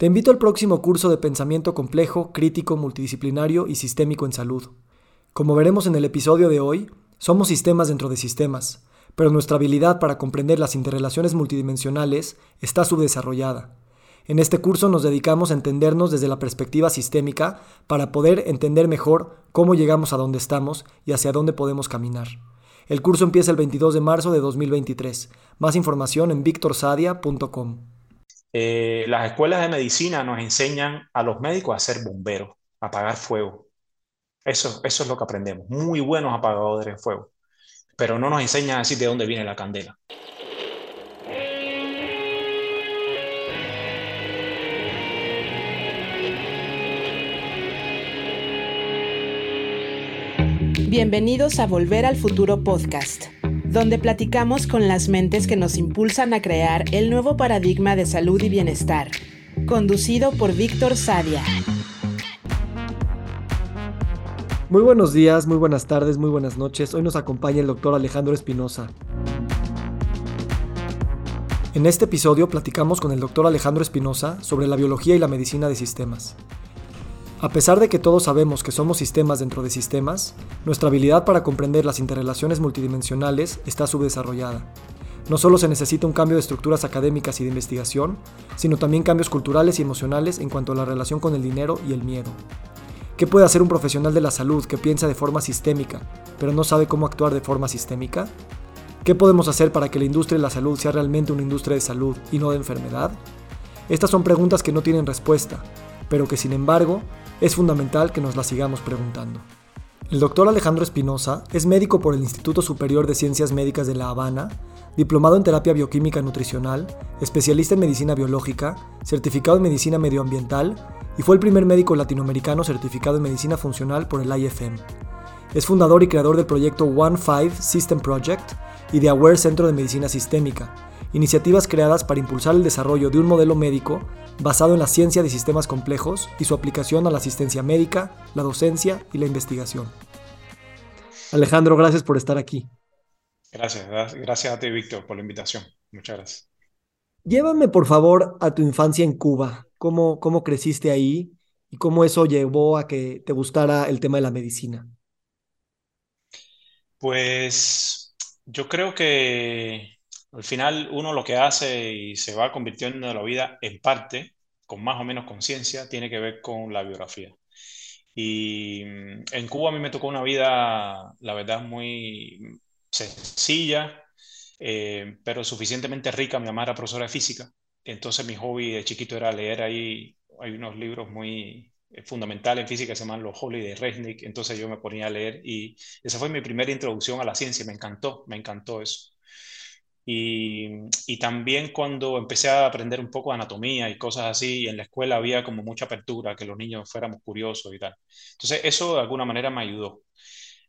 Te invito al próximo curso de pensamiento complejo, crítico, multidisciplinario y sistémico en salud. Como veremos en el episodio de hoy, somos sistemas dentro de sistemas, pero nuestra habilidad para comprender las interrelaciones multidimensionales está subdesarrollada. En este curso nos dedicamos a entendernos desde la perspectiva sistémica para poder entender mejor cómo llegamos a donde estamos y hacia dónde podemos caminar. El curso empieza el 22 de marzo de 2023. Más información en victorsadia.com. Eh, las escuelas de medicina nos enseñan a los médicos a ser bomberos, a apagar fuego. Eso, eso es lo que aprendemos. Muy buenos apagadores de fuego. Pero no nos enseñan a decir de dónde viene la candela. Bienvenidos a Volver al Futuro Podcast, donde platicamos con las mentes que nos impulsan a crear el nuevo paradigma de salud y bienestar, conducido por Víctor Sadia. Muy buenos días, muy buenas tardes, muy buenas noches. Hoy nos acompaña el doctor Alejandro Espinosa. En este episodio platicamos con el doctor Alejandro Espinosa sobre la biología y la medicina de sistemas. A pesar de que todos sabemos que somos sistemas dentro de sistemas, nuestra habilidad para comprender las interrelaciones multidimensionales está subdesarrollada. No solo se necesita un cambio de estructuras académicas y de investigación, sino también cambios culturales y emocionales en cuanto a la relación con el dinero y el miedo. ¿Qué puede hacer un profesional de la salud que piensa de forma sistémica, pero no sabe cómo actuar de forma sistémica? ¿Qué podemos hacer para que la industria de la salud sea realmente una industria de salud y no de enfermedad? Estas son preguntas que no tienen respuesta, pero que sin embargo es fundamental que nos la sigamos preguntando. El doctor Alejandro Espinosa es médico por el Instituto Superior de Ciencias Médicas de La Habana, diplomado en terapia bioquímica nutricional, especialista en medicina biológica, certificado en medicina medioambiental y fue el primer médico latinoamericano certificado en medicina funcional por el IFM. Es fundador y creador del proyecto One Five System Project y de Aware Centro de Medicina Sistémica, iniciativas creadas para impulsar el desarrollo de un modelo médico basado en la ciencia de sistemas complejos y su aplicación a la asistencia médica, la docencia y la investigación. Alejandro, gracias por estar aquí. Gracias, gracias a ti, Víctor, por la invitación. Muchas gracias. Llévame, por favor, a tu infancia en Cuba. ¿Cómo, cómo creciste ahí y cómo eso llevó a que te gustara el tema de la medicina? Pues yo creo que al final uno lo que hace y se va convirtiendo en la vida en parte, con más o menos conciencia, tiene que ver con la biografía. Y mm, en Cuba a mí me tocó una vida, la verdad, muy sencilla, eh, pero suficientemente rica. Mi mamá era profesora de física, entonces mi hobby de chiquito era leer ahí. Hay unos libros muy eh, fundamentales en física que se llaman Los Holy de Resnick, entonces yo me ponía a leer y esa fue mi primera introducción a la ciencia, me encantó, me encantó eso. Y, también cuando empecé a aprender un poco de anatomía y cosas así, en la escuela había como mucha apertura, que los niños fuéramos curiosos y tal. Entonces eso de alguna manera me ayudó.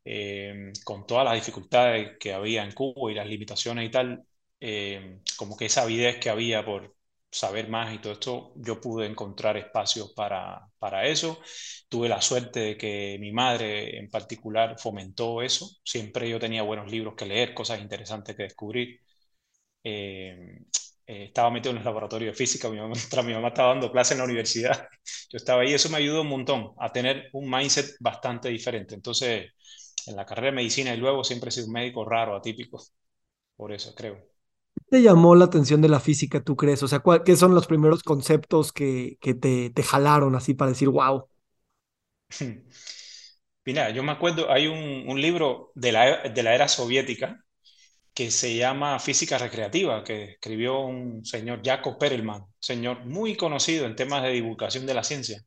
Eh, con todas las dificultades que había en Cuba y las limitaciones y tal, eh, como que esa avidez que había por saber más y todo esto, yo pude encontrar espacios para, para eso. Tuve la suerte de que mi madre en particular fomentó eso. Siempre yo tenía buenos libros que leer, cosas interesantes que descubrir. Eh, eh, estaba metido en el laboratorio de física, mi mamá, mi mamá estaba dando clase en la universidad, yo estaba ahí, eso me ayudó un montón a tener un mindset bastante diferente. Entonces, en la carrera de medicina y luego siempre he sido un médico raro, atípico, por eso creo. ¿Qué te llamó la atención de la física, tú crees? O sea, ¿qué son los primeros conceptos que, que te, te, jalaron así para decir, wow? Mira, yo me acuerdo, hay un, un libro de la, de la era soviética que se llama Física Recreativa, que escribió un señor Jacob Perelman, señor muy conocido en temas de divulgación de la ciencia.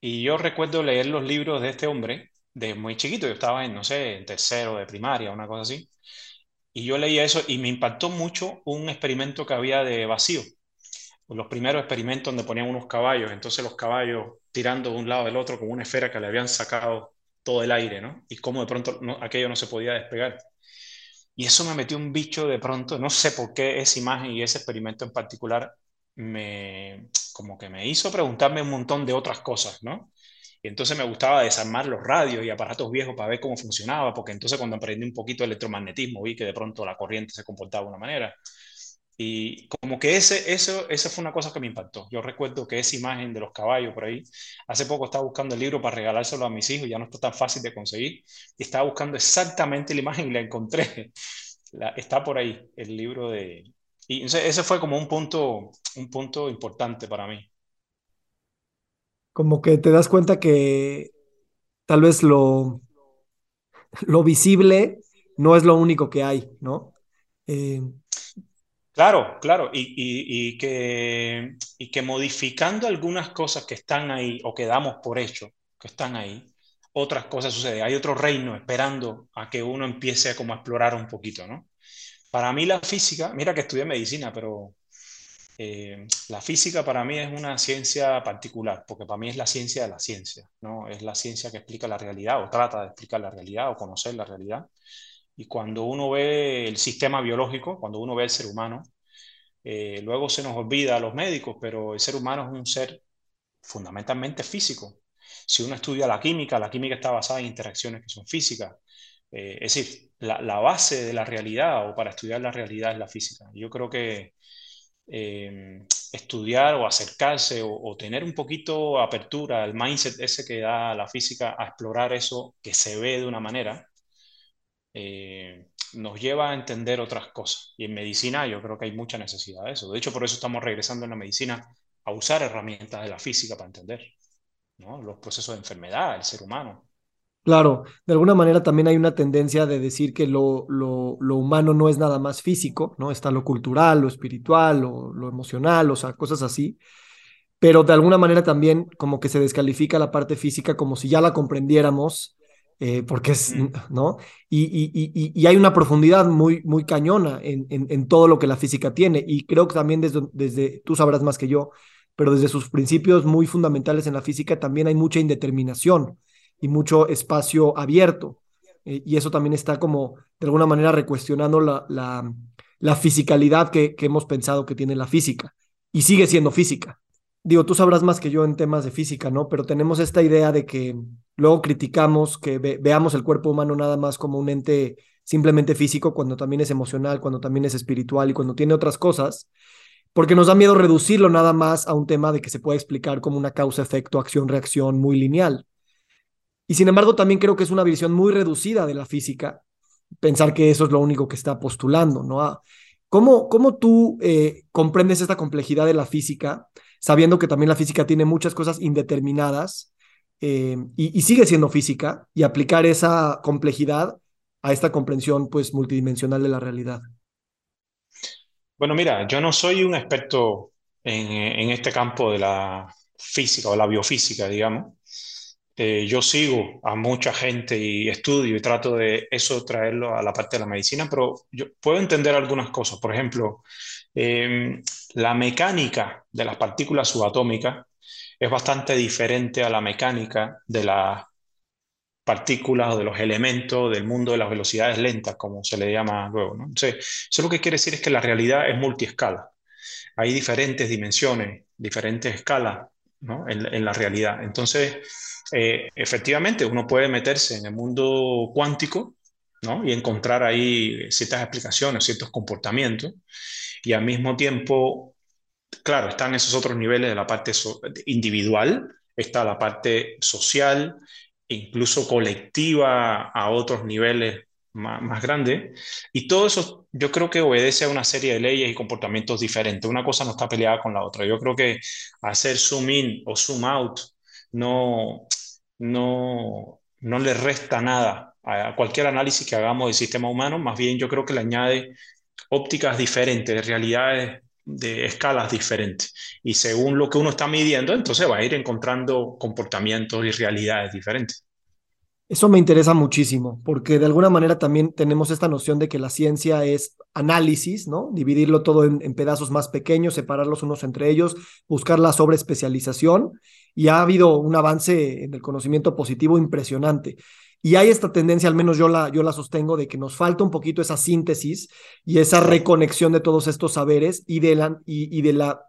Y yo recuerdo leer los libros de este hombre de muy chiquito, yo estaba en, no sé, en tercero de primaria, una cosa así, y yo leía eso y me impactó mucho un experimento que había de vacío. Los primeros experimentos donde ponían unos caballos, entonces los caballos tirando de un lado del otro con una esfera que le habían sacado todo el aire, ¿no? Y cómo de pronto aquello no se podía despegar. Y eso me metió un bicho de pronto, no sé por qué esa imagen y ese experimento en particular me, como que me hizo preguntarme un montón de otras cosas, ¿no? Y entonces me gustaba desarmar los radios y aparatos viejos para ver cómo funcionaba, porque entonces cuando aprendí un poquito de electromagnetismo vi que de pronto la corriente se comportaba de una manera. Y como que ese, eso, esa fue una cosa que me impactó. Yo recuerdo que esa imagen de los caballos por ahí, hace poco estaba buscando el libro para regalárselo a mis hijos, ya no está tan fácil de conseguir, y estaba buscando exactamente la imagen y la encontré. La, está por ahí, el libro de... Y ese fue como un punto, un punto importante para mí. Como que te das cuenta que tal vez lo, lo visible no es lo único que hay, ¿no? Eh, claro, claro, y, que, y que modificando algunas cosas que están ahí o que damos por hecho, que están ahí, otras cosas suceden. Hay otro reino esperando a que uno empiece a como a explorar un poquito, ¿no? Para mí la física, mira que estudié medicina, pero eh, la física para mí es una ciencia particular, porque para mí es la ciencia de la ciencia, ¿no? Es la ciencia que explica la realidad o trata de explicar la realidad o conocer la realidad. Y cuando uno ve el sistema biológico, cuando uno ve el ser humano, eh, luego se nos olvida a los médicos, pero el ser humano es un ser fundamentalmente físico. Si uno estudia la química, la química está basada en interacciones que son físicas. Eh, es decir, la, base de la realidad o para estudiar la realidad es la física. Yo creo que eh, estudiar o acercarse o, tener un poquito apertura al mindset ese que da la física a explorar eso que se ve de una manera, eh, nos lleva a entender otras cosas. Y en medicina yo creo que hay mucha necesidad de eso. De hecho, por eso estamos regresando en la medicina a usar herramientas de la física para entender los procesos de enfermedad, el ser humano. Claro, de alguna manera también hay una tendencia de decir que lo, lo, lo, humano no es nada más físico, ¿no? Está lo cultural, lo espiritual, lo, lo emocional, o sea, cosas así. Pero de alguna manera también como que se descalifica la parte física como si ya la comprendiéramos, eh, porque es, mm. ¿no? Y, y, y, y, hay una profundidad muy, muy cañona en, en, en, todo lo que la física tiene. Y creo que también desde, desde, tú sabrás más que yo, pero desde sus principios muy fundamentales en la física también hay mucha indeterminación y mucho espacio abierto. Eh, y eso también está como, de alguna manera, recuestionando la, la, la fisicalidad que, que, hemos pensado que tiene la física. Y sigue siendo física. Digo, tú sabrás más que yo en temas de física, ¿no? Pero tenemos esta idea de que luego criticamos que veamos el cuerpo humano nada más como un ente simplemente físico, cuando también es emocional, cuando también es espiritual y cuando tiene otras cosas, porque nos da miedo reducirlo nada más a un tema de que se puede explicar como una causa-efecto, acción-reacción muy lineal. Y sin embargo, también creo que es una visión muy reducida de la física, pensar que eso es lo único que está postulando, ¿no? Ah, ¿Cómo, cómo tú eh, comprendes esta complejidad de la física, sabiendo que también la física tiene muchas cosas indeterminadas eh, y, y, sigue siendo física, y aplicar esa complejidad a esta comprensión pues multidimensional de la realidad? Bueno, mira, yo no soy un experto en, este campo de la física o la biofísica, digamos. Eh, yo sigo a mucha gente y estudio y trato de eso traerlo a la parte de la medicina, pero yo puedo entender algunas cosas. Por ejemplo, em, la mecánica de las partículas subatómicas es bastante diferente a la mecánica de las partículas o de los elementos del mundo de las velocidades lentas, como se le llama luego. Entonces, eso lo que quiere decir es que la realidad es multiescala. Hay diferentes dimensiones, diferentes escalas en, la realidad. Entonces, eh, efectivamente uno puede meterse en el mundo cuántico y encontrar ahí ciertas explicaciones, ciertos comportamientos, y al mismo tiempo, claro, están esos otros niveles de la parte individual, está la parte social, incluso colectiva a otros niveles más, más grandes, y todo eso yo creo que obedece a una serie de leyes y comportamientos diferentes. Una cosa no está peleada con la otra. Yo creo que hacer zoom in o zoom out no, no, no le resta nada a cualquier análisis que hagamos del sistema humano, más bien yo creo que le añade ópticas diferentes, realidades de escalas diferentes. Y según lo que uno está midiendo, entonces va a ir encontrando comportamientos y realidades diferentes. Eso me interesa muchísimo, porque de alguna manera también tenemos esta noción de que la ciencia es análisis, ¿no? Dividirlo todo en, en pedazos más pequeños, separarlos unos entre ellos, buscar la sobreespecialización, y ha habido un avance en el conocimiento positivo impresionante. Y hay esta tendencia, al menos yo la, yo la sostengo, de que nos falta un poquito esa síntesis y esa reconexión de todos estos saberes y de la, y, y de la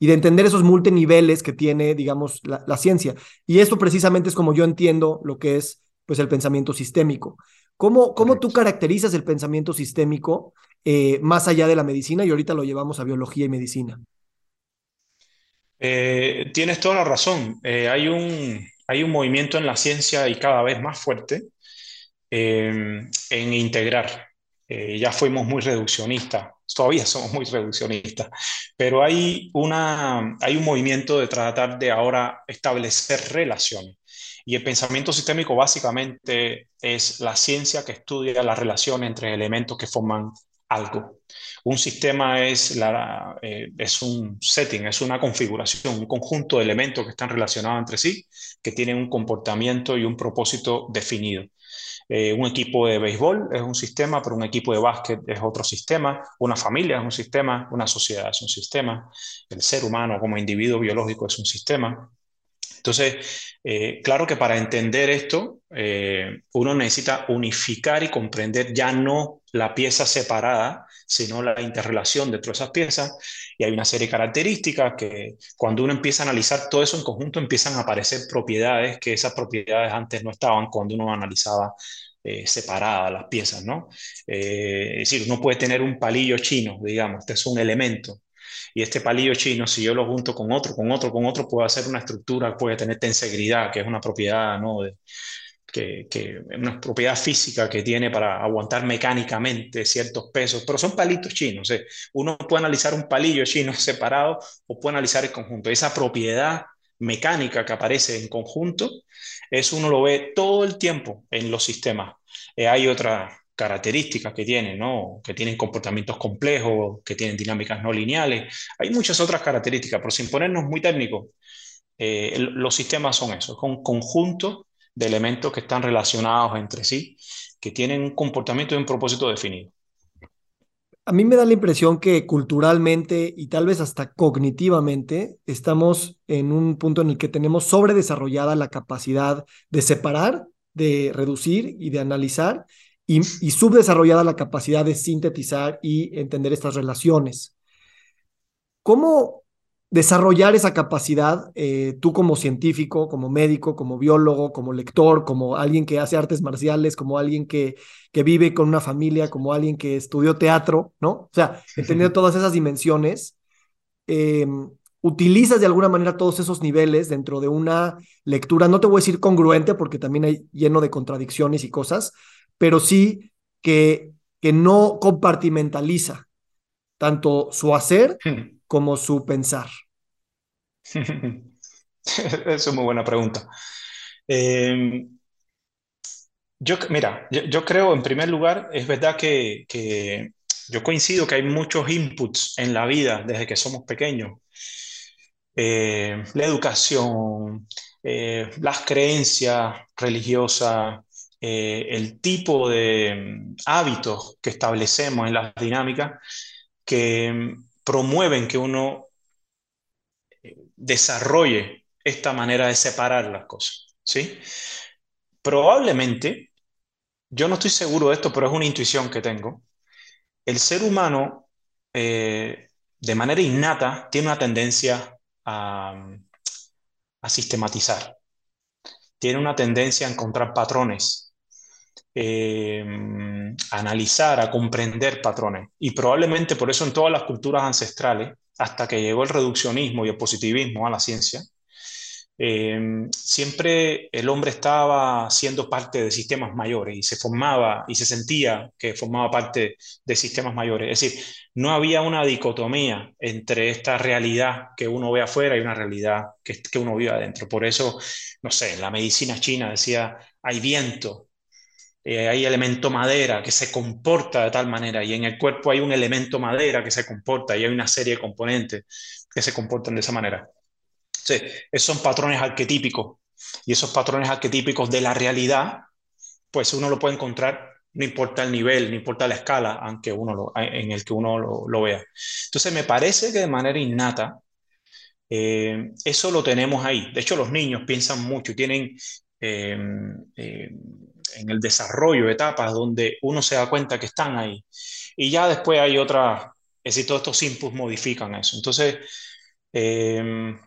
y de entender esos multiniveles que tiene, digamos, la, la, ciencia. Y esto precisamente es como yo entiendo lo que es pues, el pensamiento sistémico. ¿Cómo, cómo tú caracterizas el pensamiento sistémico eh, más allá de la medicina y ahorita lo llevamos a biología y medicina. Eh, tienes toda la razón. Eh, hay un, hay un movimiento en la ciencia y cada vez más fuerte en integrar. ya fuimos muy reduccionistas, todavía somos muy reduccionistas, pero hay, una, hay un movimiento de tratar de ahora establecer relaciones. Y el pensamiento sistémico básicamente es la ciencia que estudia la relación entre elementos que forman algo. Un sistema es, eh, es un setting, es una configuración, un conjunto de elementos que están relacionados entre sí, que tienen un comportamiento y un propósito definido. Eh, un equipo de béisbol es un sistema, pero un equipo de básquet es otro sistema, una familia es un sistema, una sociedad es un sistema, el ser humano como individuo biológico es un sistema. Entonces, eh, claro que para entender esto, uno necesita unificar y comprender ya no la pieza separada, sino la interrelación de todas esas piezas. Y hay una serie de características que cuando uno empieza a analizar todo eso en conjunto, empiezan a aparecer propiedades que esas propiedades antes no estaban cuando uno analizaba eh, separadas las piezas, ¿no? es decir, uno puede tener un palillo chino, digamos, este es un elemento, y este palillo chino, si yo lo junto con otro, con otro, con otro, puedo hacer una estructura, puede tener tensegridad, que es una propiedad, ¿no? Que, que una propiedad física que tiene para aguantar mecánicamente ciertos pesos, pero son palitos chinos. ¿eh? Uno puede analizar un palillo chino separado o puede analizar el conjunto. Esa propiedad mecánica que aparece en conjunto, eso uno lo ve todo el tiempo en los sistemas. Eh, hay otra, características que tienen, ¿no? Que tienen comportamientos complejos, que tienen dinámicas no lineales. Hay muchas otras características, pero sin ponernos muy técnicos, eh, los sistemas son eso, es un conjunto de elementos que están relacionados entre sí, que tienen un comportamiento y un propósito definido. A mí me da la impresión que culturalmente y tal vez hasta cognitivamente estamos en un punto en el que tenemos sobredesarrollada la capacidad de separar, de reducir y de analizar y, subdesarrollada la capacidad de sintetizar y entender estas relaciones. ¿Cómo desarrollar esa capacidad, eh, tú como científico, como médico, como biólogo, como lector, como alguien que hace artes marciales, como alguien que, que vive con una familia, como alguien que estudió teatro, ¿no? O sea, entendiendo todas esas dimensiones, em, utilizas de alguna manera todos esos niveles dentro de una lectura, no te voy a decir congruente porque también hay lleno de contradicciones y cosas, pero sí que, que no compartimentaliza tanto su hacer hmm. Como su pensar. Es una muy buena pregunta. Em, yo, mira, yo, creo en primer lugar, es verdad que, yo coincido que hay muchos inputs en la vida desde que somos pequeños. Eh, la educación, eh, las creencias religiosas, eh, el tipo de mm, hábitos que establecemos en las dinámicas que mm, promueven que uno eh, desarrolle esta manera de separar las cosas, ¿sí? Probablemente, yo no estoy seguro de esto, pero es una intuición que tengo, el ser humano eh, de manera innata tiene una tendencia a, a sistematizar, tiene una tendencia a encontrar patrones eh, analizar, a comprender patrones. Y probablemente por eso en todas las culturas ancestrales, hasta que llegó el reduccionismo y el positivismo a la ciencia, eh, siempre el hombre estaba siendo parte de sistemas mayores y se formaba y se sentía que formaba parte de sistemas mayores. Es decir, no había una dicotomía entre esta realidad que uno ve afuera y una realidad que, que uno vive adentro. Por eso, no sé, la medicina china decía, hay viento, eh, hay elemento madera que se comporta de tal manera y en el cuerpo hay un elemento madera que se comporta y hay una serie de componentes que se comportan de esa manera. Sí, esos son patrones arquetípicos y esos patrones arquetípicos de la realidad, pues uno lo puede encontrar no importa el nivel, no importa la escala aunque uno lo, en el que uno lo, vea. Entonces me parece que de manera innata eh, eso lo tenemos ahí. De hecho, los niños piensan mucho, tienen eh, en el desarrollo, etapas donde uno se da cuenta que están ahí. Y ya después hay otras, es decir, todos estos inputs modifican eso. Entonces, em,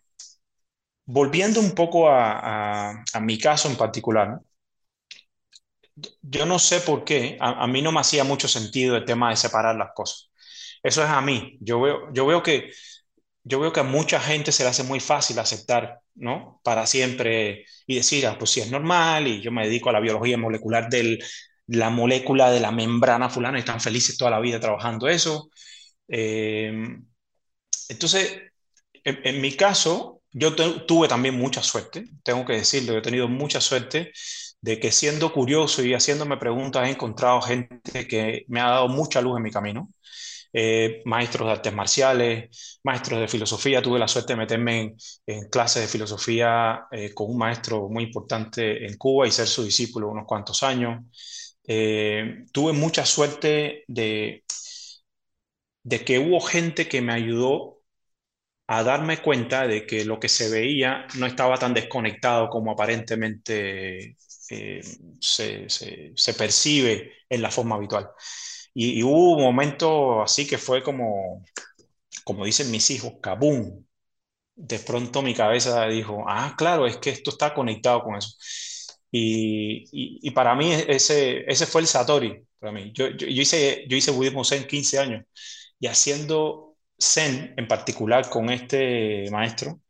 volviendo un poco a, mi caso en particular, yo no sé por qué, a, mí no me hacía mucho sentido el tema de separar las cosas. Eso es a mí. Yo veo, yo veo que yo veo que a mucha gente se le hace muy fácil aceptar, ¿no? Para siempre y decir, ah, pues sí es normal y yo me dedico a la biología molecular de la molécula de la membrana fulana y están felices toda la vida trabajando eso. Eh, entonces, en, mi caso, yo tuve también mucha suerte, tengo que decirlo, he tenido mucha suerte de que siendo curioso y haciéndome preguntas he encontrado gente que me ha dado mucha luz en mi camino. Eh, maestros de artes marciales, maestros de filosofía. Tuve la suerte de meterme en, clases de filosofía eh, con un maestro muy importante en Cuba y ser su discípulo unos cuantos años. Eh, tuve mucha suerte de, que hubo gente que me ayudó a darme cuenta de que lo que se veía no estaba tan desconectado como aparentemente se, percibe en la forma habitual. Y, hubo un momento así que fue como, como dicen mis hijos, kabum. De pronto mi cabeza dijo, ah, claro, es que esto está conectado con eso. Y, y, para mí ese, ese fue el Satori, para mí. Yo, yo, hice, yo hice budismo Zen 15 años y haciendo Zen en particular con este maestro,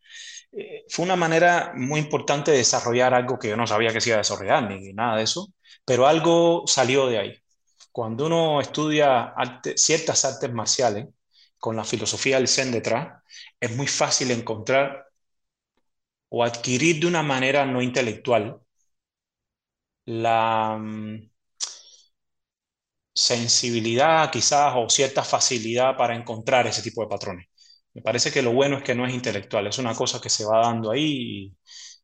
eh, fue una manera muy importante de desarrollar algo que yo no sabía que se iba a desarrollar ni nada de eso, pero algo salió de ahí cuando uno estudia ciertas artes marciales con la filosofía del Zen detrás, es muy fácil encontrar o adquirir de una manera no intelectual la mm, sensibilidad quizás o cierta facilidad para encontrar ese tipo de patrones. Me parece que lo bueno es que no es intelectual, es una cosa que se va dando ahí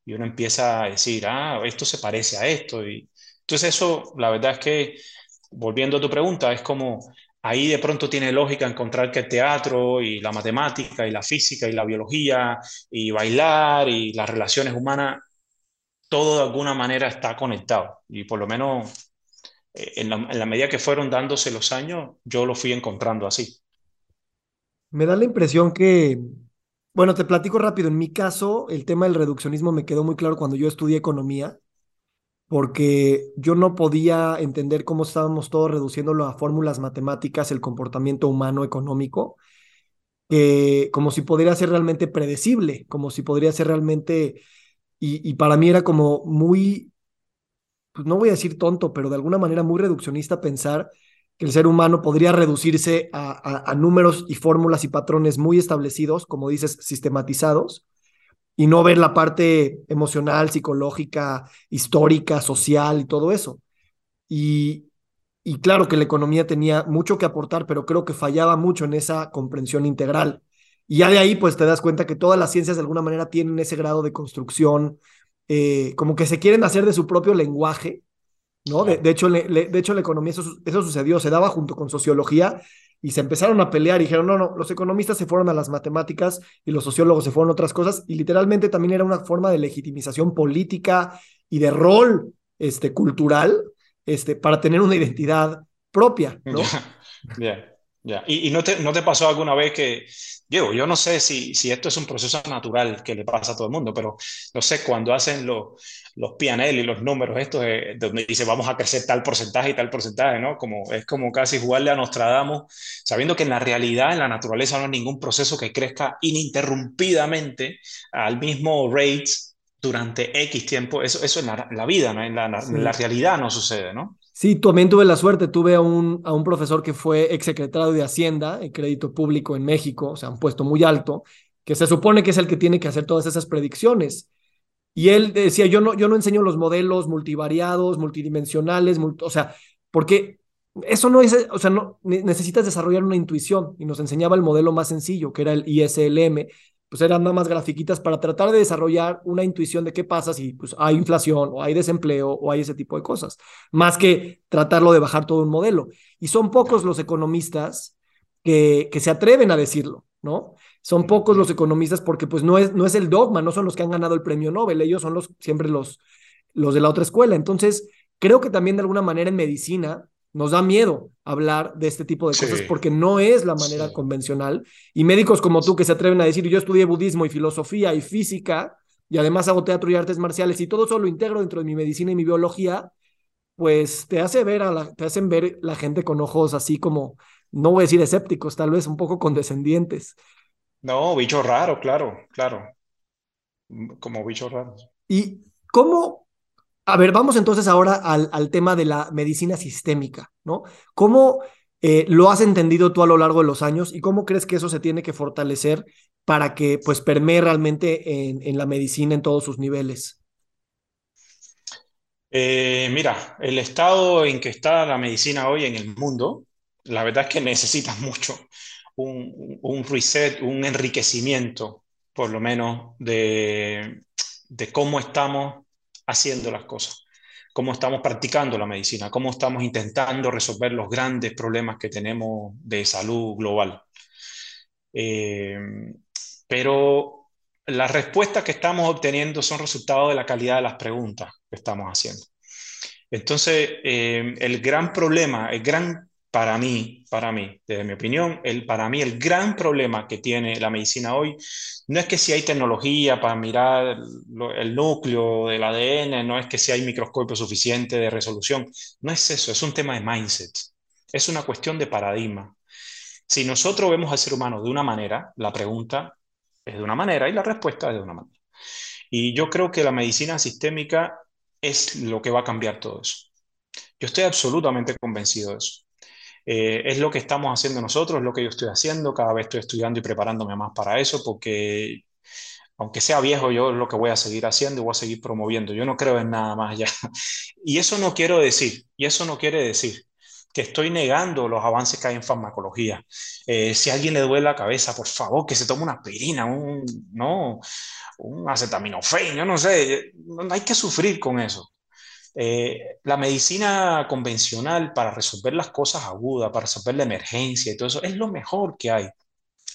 y, y uno empieza a decir, ah, esto se parece a esto. Y, entonces eso, la verdad es que volviendo a tu pregunta, es como ahí de pronto tiene lógica encontrar que el teatro y la matemática y la física y la biología y bailar y las relaciones humanas, todo de alguna manera está conectado. Y por lo menos eh, en la, medida que fueron dándose los años, yo lo fui encontrando así. Me da la impresión que, bueno, te platico rápido, en mi caso, el tema del reduccionismo me quedó muy claro cuando yo estudié economía porque yo no podía entender cómo estábamos todos reduciéndolo a fórmulas matemáticas, el comportamiento humano económico, como si podría ser realmente predecible, como si podría ser realmente, y, para mí era como muy, pues no voy a decir tonto, pero de alguna manera muy reduccionista pensar que el ser humano podría reducirse a números y fórmulas y patrones muy establecidos, como dices, sistematizados, y no ver la parte emocional, psicológica, histórica, social y todo eso. Y, y claro que la economía tenía mucho que aportar, pero creo que fallaba mucho en esa comprensión integral. Y ya de ahí, pues te das cuenta que todas las ciencias de alguna manera tienen ese grado de construcción, eh, como que se quieren hacer de su propio lenguaje, ¿no? De, hecho, de hecho, la economía, eso, eso sucedió, se daba junto con sociología y se empezaron a pelear y dijeron, no, no, los economistas se fueron a las matemáticas y los sociólogos se fueron a otras cosas y literalmente también era una forma de legitimización política y de rol este, cultural este, para tener una identidad propia, ¿no? Bien, ya. ¿Y, no, te, no, te, pasó alguna vez que, Diego, yo no sé si, si esto es un proceso natural que le pasa a todo el mundo, pero no sé, cuando hacen los los PNL y los números estos, donde dice vamos a crecer tal porcentaje y tal porcentaje, ¿no? Como, es como casi jugarle a Nostradamus, sabiendo que en la realidad, en la naturaleza, no hay ningún proceso que crezca ininterrumpidamente al mismo rate durante X tiempo. Eso, eso en la, vida, ¿no? En la, la, realidad no sucede, ¿no? Sí, también tuve la suerte, tuve a un, a un profesor que fue exsecretario de Hacienda, en crédito público en México, o sea, un puesto muy alto, que se supone que es el que tiene que hacer todas esas predicciones y él decía, yo no, yo no enseño los modelos multivariados, multidimensionales, o sea, porque eso no es, o sea, no, necesitas desarrollar una intuición y nos enseñaba el modelo más sencillo, que era el ISLM, pues eran nada más grafiquitas para tratar de desarrollar una intuición de qué pasa si pues, hay inflación o hay desempleo o hay ese tipo de cosas, más que tratarlo de bajar todo un modelo. Y son pocos los economistas que, que se atreven a decirlo, ¿no? Son pocos los economistas porque pues no es, no es el dogma, no son los que han ganado el premio Nobel, ellos son los, siempre los, los de la otra escuela. Entonces, creo que también de alguna manera en medicina nos da miedo hablar de este tipo de cosas porque no es la manera convencional. Y médicos como tú que se atreven a decir, yo estudié budismo y filosofía y física, y además hago teatro y artes marciales, y todo eso lo integro dentro de mi medicina y mi biología, pues te hace ver a la, te hacen ver la gente con ojos así como, no voy a decir escépticos, tal vez un poco condescendientes. No, bicho raro, claro, claro. Como bichos raros. ¿Y cómo? A ver, vamos entonces ahora al, al tema de la medicina sistémica, ¿no? ¿Cómo eh, lo has entendido tú a lo largo de los años y cómo crees que eso se tiene que fortalecer para que pues permee realmente en, en la medicina en todos sus niveles? Eh, mira, el estado en que está la medicina hoy en el mundo, la verdad es que necesita mucho un, un reset, un enriquecimiento, por lo menos, de, de cómo estamos haciendo las cosas, cómo estamos practicando la medicina, cómo estamos intentando resolver los grandes problemas que tenemos de salud global. Eh, pero las respuestas que estamos obteniendo son resultado de la calidad de las preguntas que estamos haciendo. Entonces, eh, el gran problema, el gran, para mí, para mí, desde mi opinión, el, para mí el gran problema que tiene la medicina hoy no es que si hay tecnología para mirar lo- el núcleo del ADN, no es que si hay microscopio suficiente de resolución, no es eso, es un tema de mindset, es una cuestión de paradigma. Si nosotros vemos al ser humano de una manera, la pregunta es de una manera y la respuesta es de una manera. Y yo creo que la medicina sistémica es lo que va a cambiar todo eso. Yo estoy absolutamente convencido de eso. Eh, es lo que estamos haciendo nosotros, es lo que yo estoy haciendo, cada vez estoy estudiando y preparándome más para eso, porque aunque sea viejo, yo es lo que voy a seguir haciendo y voy a seguir promoviendo. Yo no creo en nada más ya. Y eso no quiero decir, y eso no quiere decir que estoy negando los avances que hay en farmacología. Eh, si a alguien le duele la cabeza, por favor, que se tome una aspirina, un, no, un acetaminofén, yo no sé, no hay que sufrir con eso. Eh, la medicina convencional para resolver las cosas agudas, para resolver la emergencia y todo eso, es lo mejor que hay.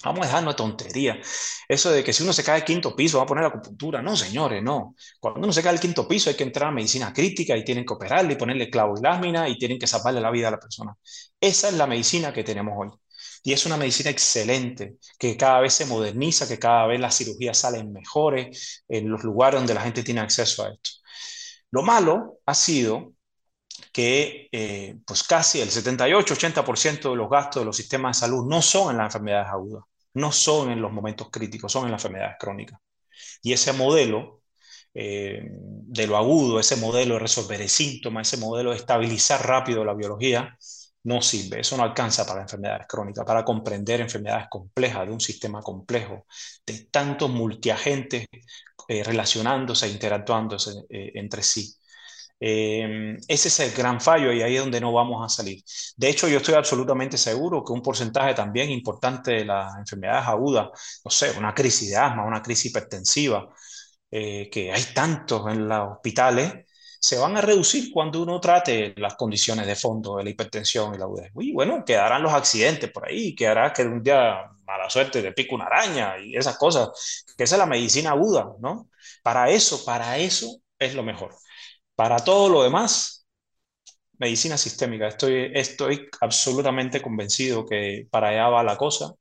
Vamos a dejarnos de tontería. Eso de que si uno se cae al quinto piso va a poner la acupuntura. No, señores, no. Cuando uno se cae al quinto piso hay que entrar a medicina crítica y tienen que operarle y ponerle clavo y lámina y tienen que salvarle la vida a la persona. Esa es la medicina que tenemos hoy. Y es una medicina excelente, que cada vez se moderniza, que cada vez las cirugías salen mejores en los lugares donde la gente tiene acceso a esto. Lo malo ha sido que eh, pues casi el 78-80% de los gastos de los sistemas de salud no son en las enfermedades agudas, no son en los momentos críticos, son en las enfermedades crónicas. Y ese modelo eh, de lo agudo, ese modelo de resolver el síntoma, ese modelo de estabilizar rápido la biología, no sirve. Eso no alcanza para enfermedades crónicas, para comprender enfermedades complejas de un sistema complejo, de tantos multiagentes eh, relacionándose interactuándose eh, entre sí. Eh, ese es el gran fallo y ahí es donde no vamos a salir. De hecho, yo estoy absolutamente seguro que un porcentaje también importante de las enfermedades agudas, no sé, una crisis de asma, una crisis hipertensiva, eh, que hay tantos en los hospitales, se van a reducir cuando uno trate las condiciones de fondo de la hipertensión y la aguda. Y bueno, quedarán los accidentes por ahí, quedará que un día mala suerte te pica una araña y esas cosas, que esa es la medicina aguda, ¿no? Para eso, para eso es lo mejor. Para todo lo demás, medicina sistémica. Estoy, estoy absolutamente convencido que para allá va la cosa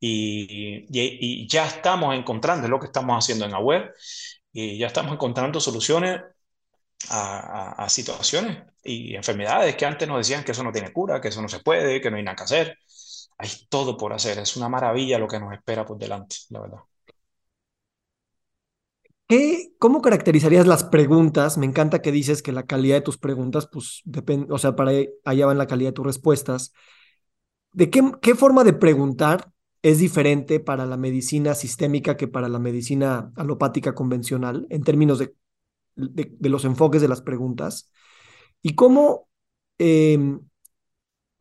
y, y- ya estamos encontrando es lo que estamos haciendo en la web y ya estamos encontrando soluciones a, a- a situaciones y enfermedades que antes nos decían que eso no tiene cura, que eso no se puede, que no hay nada que hacer. Hay todo por hacer. Es una maravilla lo que nos espera por delante, la verdad. ¿Qué, cómo caracterizarías las preguntas? Me encanta que dices que la calidad de tus preguntas, pues depende, o sea, para allá va en la calidad de tus respuestas. ¿De qué, qué forma de preguntar es diferente para la medicina sistémica que para la medicina alopática convencional en términos de, de, los enfoques de las preguntas? ¿Y cómo, eh,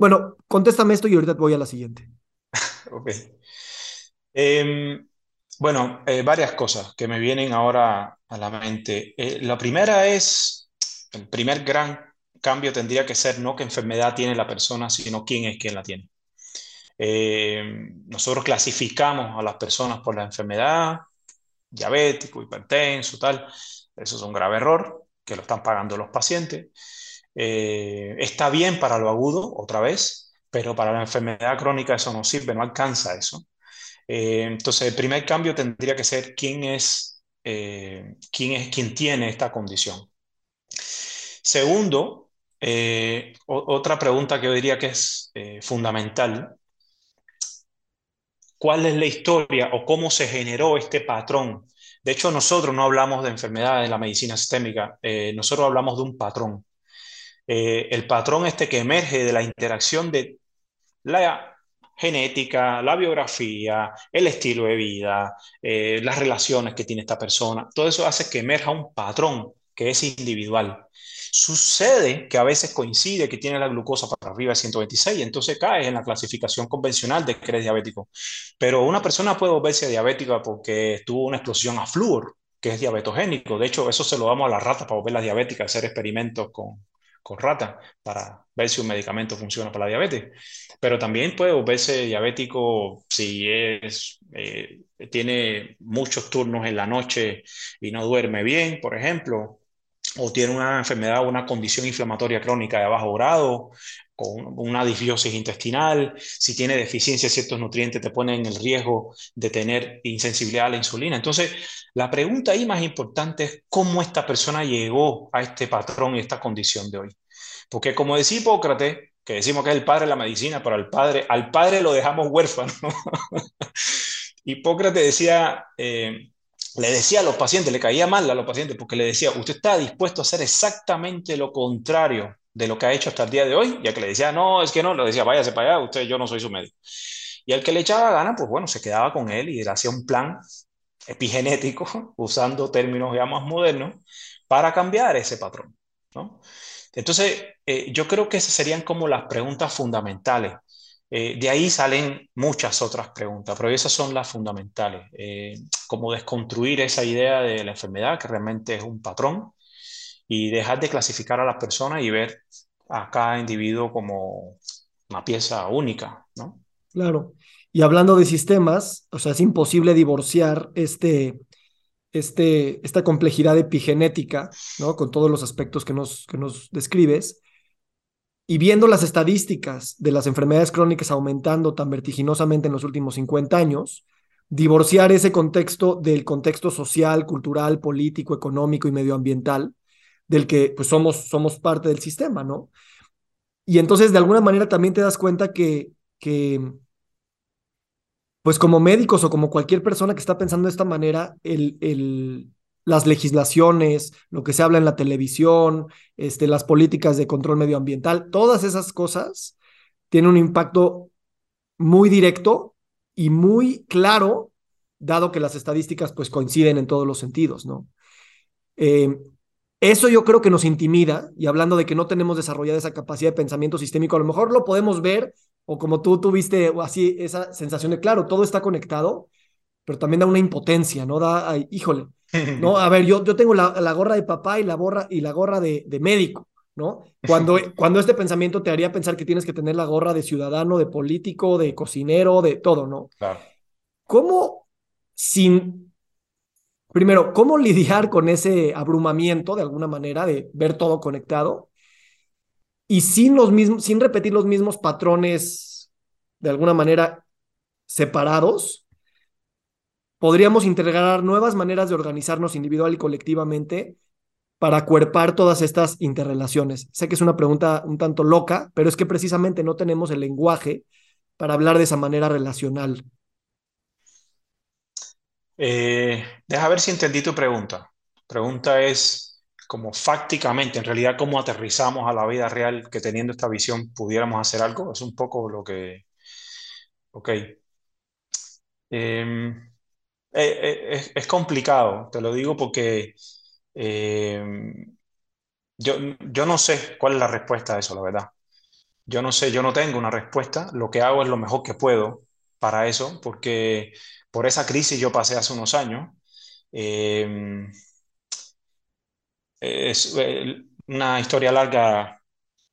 bueno, contéstame esto y ahorita voy a la siguiente. Ok. Em, bueno, eh, varias cosas que me vienen ahora a la mente. Eh, la primera es, el primer gran cambio tendría que ser no qué enfermedad tiene la persona, sino quién es quien la tiene. Eh, nosotros clasificamos a las personas por la enfermedad, diabético, hipertenso, tal. Eso es un grave error que lo están pagando los pacientes. Eh, está bien para lo agudo, otra vez, pero para la enfermedad crónica eso no sirve, no alcanza eso. Eh, entonces, el primer cambio tendría que ser quién es, eh, quién es quien tiene esta condición. Segundo, otra pregunta que yo diría que es fundamental, ¿cuál es la historia o cómo se generó este patrón? De hecho, nosotros no hablamos de enfermedades en la medicina sistémica, nosotros hablamos de un patrón. El patrón este que emerge de la interacción de la genética, la biografía, el estilo de vida, las relaciones que tiene esta persona, todo eso hace que emerja un patrón que es individual. Sucede que a veces coincide que tiene la glucosa para arriba de 126 y entonces cae en la clasificación convencional de que eres diabético. Pero una persona puede volverse diabética porque tuvo una explosión a flúor, que es diabetogénico. De hecho, eso se lo damos a las ratas para volverlas diabéticas, hacer experimentos con, con para ver si un medicamento funciona para la diabetes. Pero también puede volverse diabético si es, eh, tiene muchos turnos en la noche y no duerme bien, por ejemplo, o tiene una enfermedad o una condición inflamatoria crónica de bajo grado, una disbiosis intestinal, si tiene deficiencia de ciertos nutrientes, te pone en el riesgo de tener insensibilidad a la insulina. Entonces, la pregunta ahí más importante es cómo esta persona llegó a este patrón y esta condición de hoy. Porque como decía Hipócrates, que decimos que es el padre de la medicina, pero al padre, al padre lo dejamos huérfano. Hipócrates decía, eh, le decía a los pacientes, le caía mal a los pacientes porque le decía, usted está dispuesto a hacer exactamente lo contrario de lo que ha hecho hasta el día de hoy, ya que le decía, no, es que no, le decía, váyase para allá, usted, yo no soy su médico. Y al que le echaba gana, pues bueno, se quedaba con él y le hacía un plan epigenético, usando términos ya más modernos, para cambiar ese patrón, ¿no? Entonces, eh, yo creo que esas serían como las preguntas fundamentales. Eh, de ahí salen muchas otras preguntas, pero esas son las fundamentales, eh, como desconstruir esa idea de la enfermedad, que realmente es un patrón, y dejar de clasificar a las personas y ver a cada individuo como una pieza única, ¿no? Claro. Y hablando de sistemas, o sea, es imposible divorciar este, este, esta complejidad epigenética, ¿no? Con todos los aspectos que nos, que nos describes, y viendo las estadísticas de las enfermedades crónicas aumentando tan vertiginosamente en los últimos 50 años, divorciar ese contexto del contexto social, cultural, político, económico y medioambiental, del que pues somos, somos parte del sistema, ¿no? Y entonces de alguna manera también te das cuenta que, pues como médicos o como cualquier persona que está pensando de esta manera, el, el, las legislaciones, lo que se habla en la televisión, este, las políticas de control medioambiental, todas esas cosas tienen un impacto muy directo y muy claro, dado que las estadísticas pues coinciden en todos los sentidos, ¿no? Eh, eso yo creo que nos intimida, y hablando de que no tenemos desarrollada esa capacidad de pensamiento sistémico, a lo mejor lo podemos ver, o como tú tuviste así esa sensación de, claro, todo está conectado, pero también da una impotencia, ¿no? Da, híjole, ¿no? A ver, yo, yo tengo la, la, gorra de papá y la, borra, y la gorra de, de médico, ¿no? Cuando, cuando este pensamiento te haría pensar que tienes que tener la gorra de ciudadano, de político, de cocinero, de todo, ¿no? Claro. ¿Cómo sin... Primero, ¿cómo lidiar con ese abrumamiento de alguna manera de ver todo conectado? Y sin, los mismos, sin repetir los mismos patrones de alguna manera separados, podríamos integrar nuevas maneras de organizarnos individual y colectivamente para acuerpar todas estas interrelaciones. Sé que es una pregunta un tanto loca, pero es que precisamente no tenemos el lenguaje para hablar de esa manera relacional. Eh, deja ver si entendí tu pregunta. Pregunta es como fácticamente, en realidad, cómo aterrizamos a la vida real que teniendo esta visión pudiéramos hacer algo. Es un poco lo que... Ok. Eh, eh, eh, es, complicado, te lo digo porque eh, yo, yo no sé cuál es la respuesta a eso, la verdad. Yo no sé, yo no tengo una respuesta. Lo que hago es lo mejor que puedo para eso, porque por esa crisis yo pasé hace unos años. es una historia larga,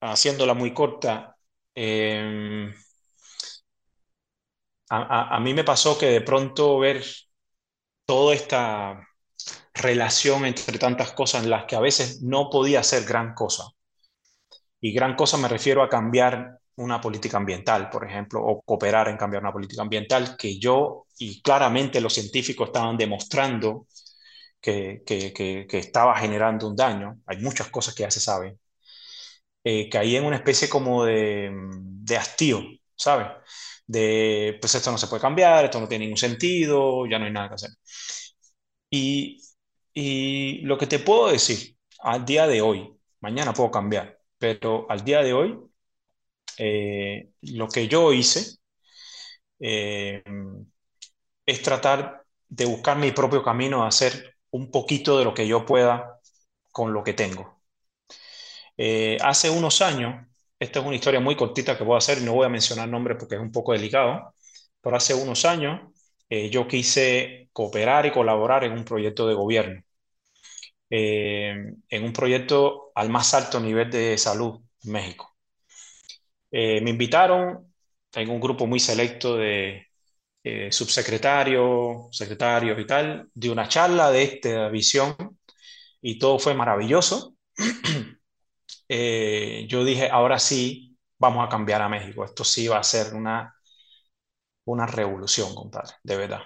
haciéndola muy corta. a, a mí me pasó que de pronto ver toda esta relación entre tantas cosas en las que a veces no podía hacer gran cosa. Y gran cosa me refiero a cambiar una política ambiental, por ejemplo, o cooperar en cambiar una política ambiental que yo y claramente los científicos estaban demostrando que, estaba generando un daño. Hay muchas cosas que ya se saben. eh, caí en una especie como de, de hastío, ¿sabes? De, pues esto no se puede cambiar, esto no tiene ningún sentido, ya no hay nada que hacer. Y, y lo que te puedo decir al día de hoy, mañana puedo cambiar, pero al día de hoy, eh, lo que yo hice eh, es tratar de buscar mi propio camino, hacer un poquito de lo que yo pueda con lo que tengo. Eh, hace unos años, esta es una historia muy cortita que voy a hacer, no voy a mencionar nombres porque es un poco delicado, pero hace unos años yo quise cooperar y colaborar en un proyecto de gobierno. En un proyecto al más alto nivel de salud en México. Eh, me invitaron, tengo un grupo muy selecto de eh, subsecretarios, secretarios y tal, de una charla de esta visión y todo fue maravilloso. yo dije, ahora sí, vamos a cambiar a México. Esto sí va a ser una, una revolución, compadre, de verdad.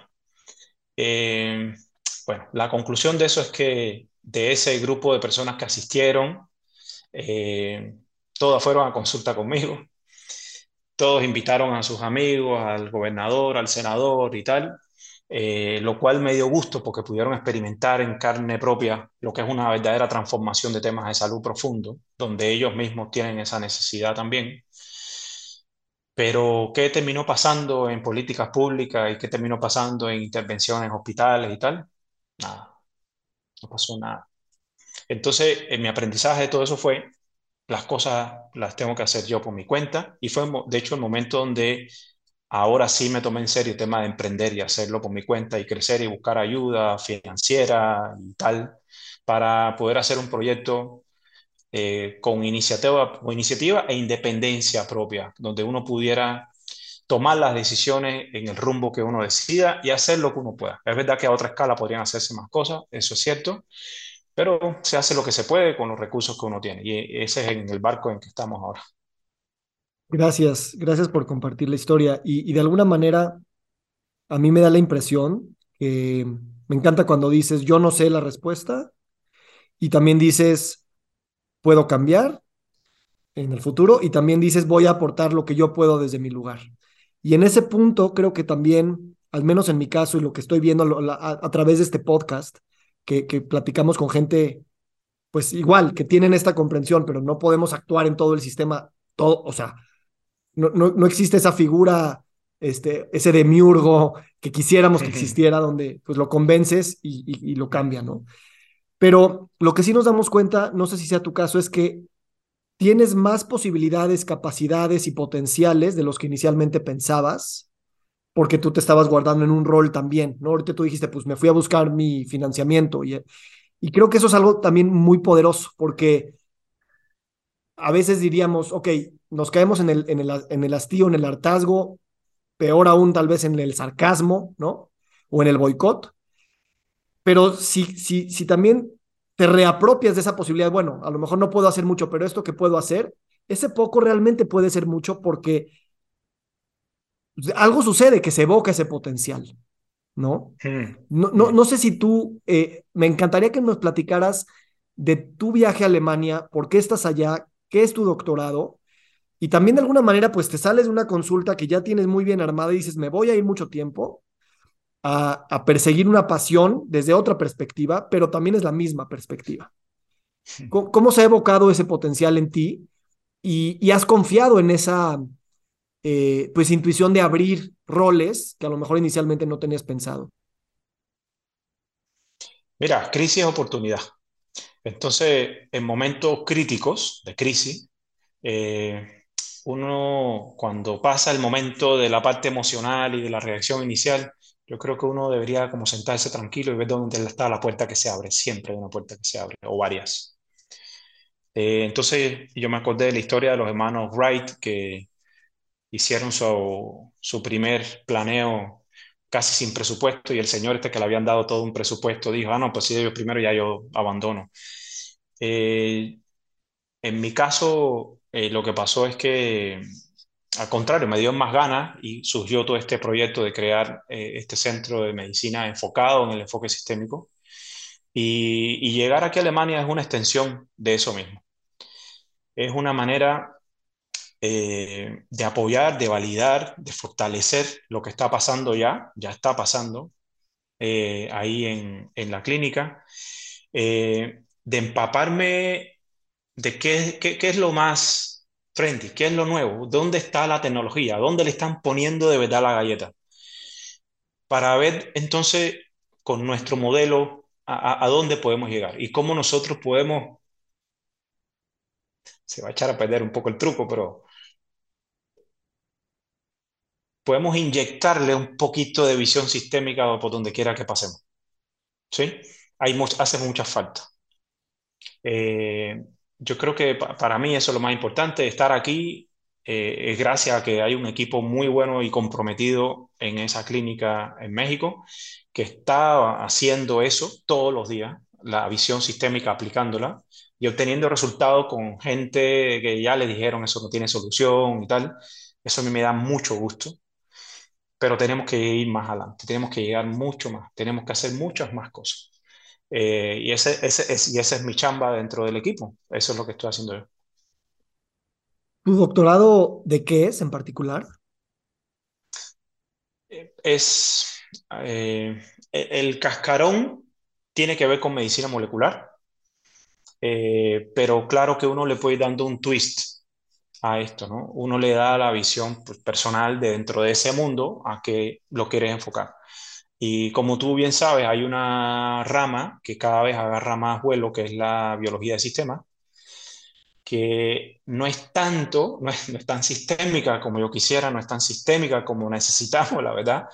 bueno, la conclusión de eso es que de ese grupo de personas que asistieron, eh, todas fueron a consulta conmigo, todos invitaron a sus amigos, al gobernador, al senador y tal, eh, lo cual me dio gusto porque pudieron experimentar en carne propia lo que es una verdadera transformación de temas de salud profundo, donde ellos mismos tienen esa necesidad también. Pero, ¿qué terminó pasando en políticas públicas y qué terminó pasando en intervenciones en hospitales y tal? Nada, no pasó nada. Entonces, en mi aprendizaje de todo eso fue, las cosas las tengo que hacer yo por mi cuenta y fue, de hecho, el momento donde ahora sí me tomé en serio el tema de emprender y hacerlo por mi cuenta y crecer y buscar ayuda financiera y tal, para poder hacer un proyecto eh, con iniciativa, con iniciativa e independencia propia, donde uno pudiera tomar las decisiones en el rumbo que uno decida y hacer lo que uno pueda. Es verdad que a otra escala podrían hacerse más cosas, eso es cierto, pero se hace lo que se puede con los recursos que uno tiene y ese es el barco en que estamos ahora. Gracias, gracias por compartir la historia y de alguna manera a mí me da la impresión que me encanta cuando dices yo no sé la respuesta y también dices puedo cambiar en el futuro y también dices voy a aportar lo que yo puedo desde mi lugar. Y en ese punto creo que también, al menos en mi caso y lo que estoy viendo a, través de este podcast, que, platicamos con gente, pues igual, que tienen esta comprensión, pero no podemos actuar en todo el sistema, todo, o sea, no, no, existe esa figura, este, ese demiurgo que quisiéramos que existiera, donde pues lo convences y, y lo cambia, ¿no? Pero lo que sí nos damos cuenta, no sé si sea tu caso, es que tienes más posibilidades, capacidades y potenciales de los que inicialmente pensabas, porque tú te estabas guardando en un rol también, ¿no? Ahorita tú dijiste, pues me fui a buscar mi financiamiento y, y creo que eso es algo también muy poderoso, porque a veces diríamos, ok, nos caemos en el, en el, en el hastío, en el hartazgo, peor aún tal vez en el sarcasmo, ¿no? O en el boicot. Pero si, si, si también te reapropias de esa posibilidad, bueno, a lo mejor no puedo hacer mucho, pero esto que puedo hacer, ese poco realmente puede ser mucho porque algo sucede que se evoca ese potencial, ¿no? Hmm. No, no, no, sé si tú, eh, me encantaría que nos platicaras de tu viaje a Alemania, por qué estás allá, qué es tu doctorado, y también de alguna manera, pues te sales de una consulta que ya tienes muy bien armada y dices, me voy a ir mucho tiempo, a, perseguir una pasión desde otra perspectiva, pero también es la misma perspectiva. ¿Cómo, se ha evocado ese potencial en ti y, has confiado en esa eh, pues intuición de abrir roles que a lo mejor inicialmente no tenías pensado? Mira, crisis es oportunidad. Entonces, en momentos críticos de crisis, eh, uno cuando pasa el momento de la parte emocional y de la reacción inicial, yo creo que uno debería como sentarse tranquilo y ver dónde está la puerta que se abre. Siempre hay una puerta que se abre, o varias. Eh, entonces yo me acordé de la historia de los hermanos Wright que hicieron su, su primer planeo casi sin presupuesto y el señor este que le habían dado todo un presupuesto dijo, ah, no, pues si ellos primero ya yo abandono. Eh, en mi caso, eh, lo que pasó es que al contrario, me dio más ganas y surgió todo este proyecto de crear eh, este centro de medicina enfocado en el enfoque sistémico. Y, llegar aquí a Alemania es una extensión de eso mismo. es una manera eh, de apoyar, de validar, de fortalecer lo que está pasando ya, ya está pasando eh, ahí en, en, la clínica, eh, de empaparme de qué, qué, qué, es lo más trendy, qué es lo nuevo, dónde está la tecnología, dónde le están poniendo de verdad la galleta, para ver entonces con nuestro modelo a, a, a dónde podemos llegar y cómo nosotros podemos se va a echar a perder un poco el truco, pero podemos inyectarle un poquito de visión sistémica por donde quiera que pasemos. ¿Sí? Hay hace mucha falta. Eh, yo creo que para mí eso es lo más importante, estar aquí eh, es gracias a que hay un equipo muy bueno y comprometido en esa clínica en México que está haciendo eso todos los días, la visión sistémica aplicándola y obteniendo resultados con gente que ya le dijeron eso no tiene solución y tal. Eso a mí me da mucho gusto pero tenemos que ir más adelante, tenemos que llegar mucho más, tenemos que hacer muchas más cosas. Eh, y, ese, ese, es, y esa es mi chamba dentro del equipo, eso es lo que estoy haciendo yo. ¿Tu doctorado de qué es en particular? Es eh, el cascarón tiene que ver con medicina molecular, eh, pero claro que uno le puede ir dando un twist a esto, ¿no? Uno le da la visión pues, personal de dentro de ese mundo a que lo quieres enfocar. Y como tú bien sabes, hay una rama que cada vez agarra más vuelo, que es la biología de sistemas, que no es tanto, no es, no es tan sistémica como yo quisiera, no es tan sistémica como necesitamos, la verdad.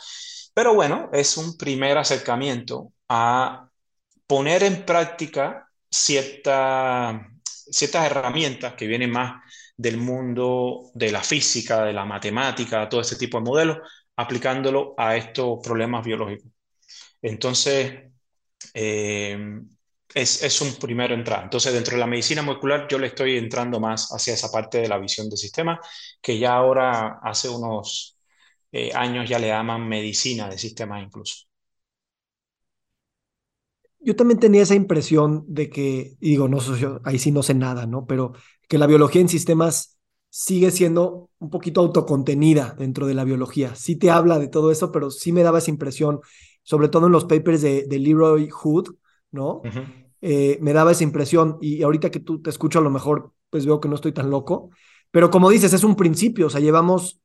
Pero bueno, es un primer acercamiento a poner en práctica cierta, ciertas herramientas que vienen más del mundo de la física, de la matemática, todo ese tipo de modelos, aplicándolo a estos problemas biológicos. Entonces, eh, es, es, un primero entrar. Entonces, dentro de la medicina molecular, yo le estoy entrando más hacia esa parte de la visión del sistema, que ya ahora, hace unos eh, años, ya le llaman medicina de sistemas incluso. Yo también tenía esa impresión de que, digo, no ahí sí no sé nada, ¿no? Pero que la biología en sistemas sigue siendo un poquito autocontenida dentro de la biología. Sí te habla de todo eso, pero sí me daba esa impresión, sobre todo en los papers de, de Leroy Hood, ¿no? Uh -huh. eh, me daba esa impresión y ahorita que tú te escucho a lo mejor, pues veo que no estoy tan loco, pero como dices, es un principio, o sea, llevamos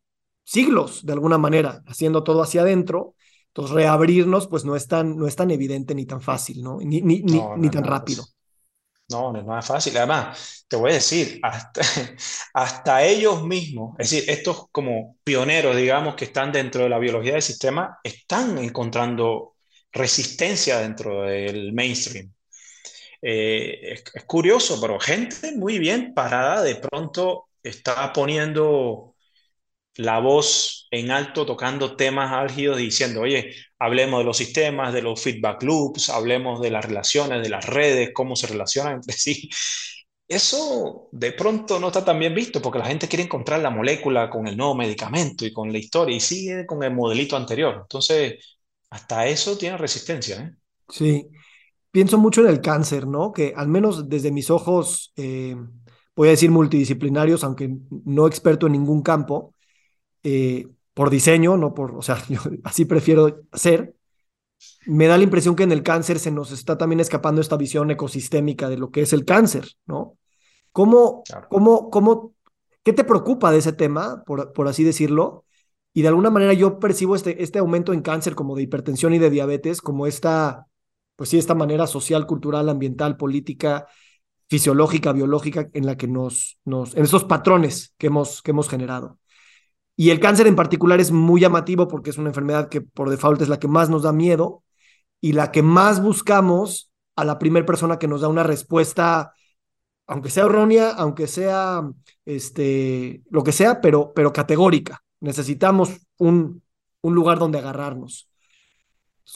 siglos de alguna manera haciendo todo hacia adentro, entonces reabrirnos pues no es tan, no es tan evidente ni tan fácil, ¿no? Ni, ni, no, ni, ni tan rápido. No, no es más fácil. Además, te voy a decir, hasta, hasta ellos mismos, es decir, estos como pioneros, digamos, que están dentro de la biología del sistema, están encontrando resistencia dentro del mainstream. Eh, es, es, curioso, pero gente muy bien parada de pronto está poniendo la voz en alto, tocando temas álgidos, diciendo, oye, hablemos de los sistemas, de los feedback loops, hablemos de las relaciones, de las redes, cómo se relacionan entre sí. Eso de pronto no está tan bien visto porque la gente quiere encontrar la molécula con el nuevo medicamento y con la historia y sigue con el modelito anterior. Entonces, hasta eso tiene resistencia. ¿eh? Sí, pienso mucho en el cáncer, ¿no? Que al menos desde mis ojos, eh, voy a decir multidisciplinarios, aunque no experto en ningún campo, eh, por diseño, no por, o sea, yo así prefiero ser, me da la impresión que en el cáncer se nos está también escapando esta visión ecosistémica de lo que es el cáncer, ¿no? ¿Cómo, claro. cómo, cómo, qué te preocupa de ese tema, por, por así decirlo? Y de alguna manera yo percibo este, este aumento en cáncer como de hipertensión y de diabetes, como esta, pues sí, esta manera social, cultural, ambiental, política, fisiológica, biológica, en la que nos, nos en esos patrones que hemos, que hemos generado. Y el cáncer en particular es muy llamativo porque es una enfermedad que por default es la que más nos da miedo y la que más buscamos a la primera persona que nos da una respuesta, aunque sea errónea, aunque sea este, lo que sea, pero, pero categórica. Necesitamos un, un lugar donde agarrarnos.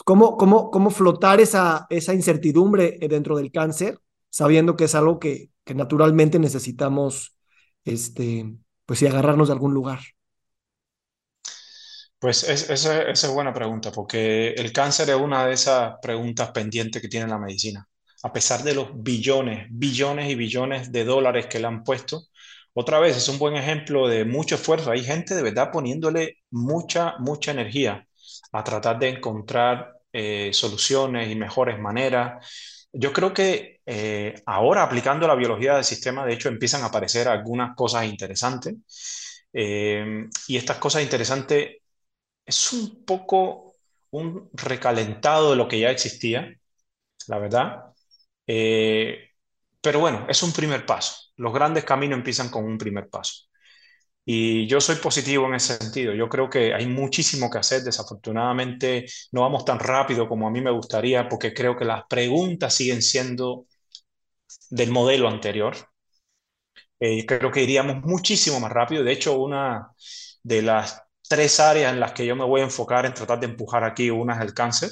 ¿Cómo, cómo, cómo flotar esa, esa incertidumbre dentro del cáncer, sabiendo que es algo que, naturalmente necesitamos, este, pues sí, agarrarnos de algún lugar? Pues es, esa, esa, es buena pregunta, porque el cáncer es una de esas preguntas pendientes que tiene la medicina. a pesar de los billones, billones y billones de dólares que le han puesto. Otra vez, es un buen ejemplo de mucho esfuerzo. Hay gente de verdad poniéndole mucha, mucha energía a tratar de encontrar eh, soluciones y mejores maneras. Yo creo que eh, ahora aplicando la biología del sistema, de hecho, empiezan a aparecer algunas cosas interesantes. Eh, y estas cosas interesantes es un poco un recalentado de lo que ya existía, la verdad. pero bueno, es un primer paso. Los grandes caminos empiezan con un primer paso. Y yo soy positivo en ese sentido. Yo creo que hay muchísimo que hacer. Desafortunadamente no vamos tan rápido como a mí me gustaría porque creo que las preguntas siguen siendo del modelo anterior. Eh, creo que iríamos muchísimo más rápido. De hecho, una de las tres áreas en las que yo me voy a enfocar en tratar de empujar aquí, una es el cáncer,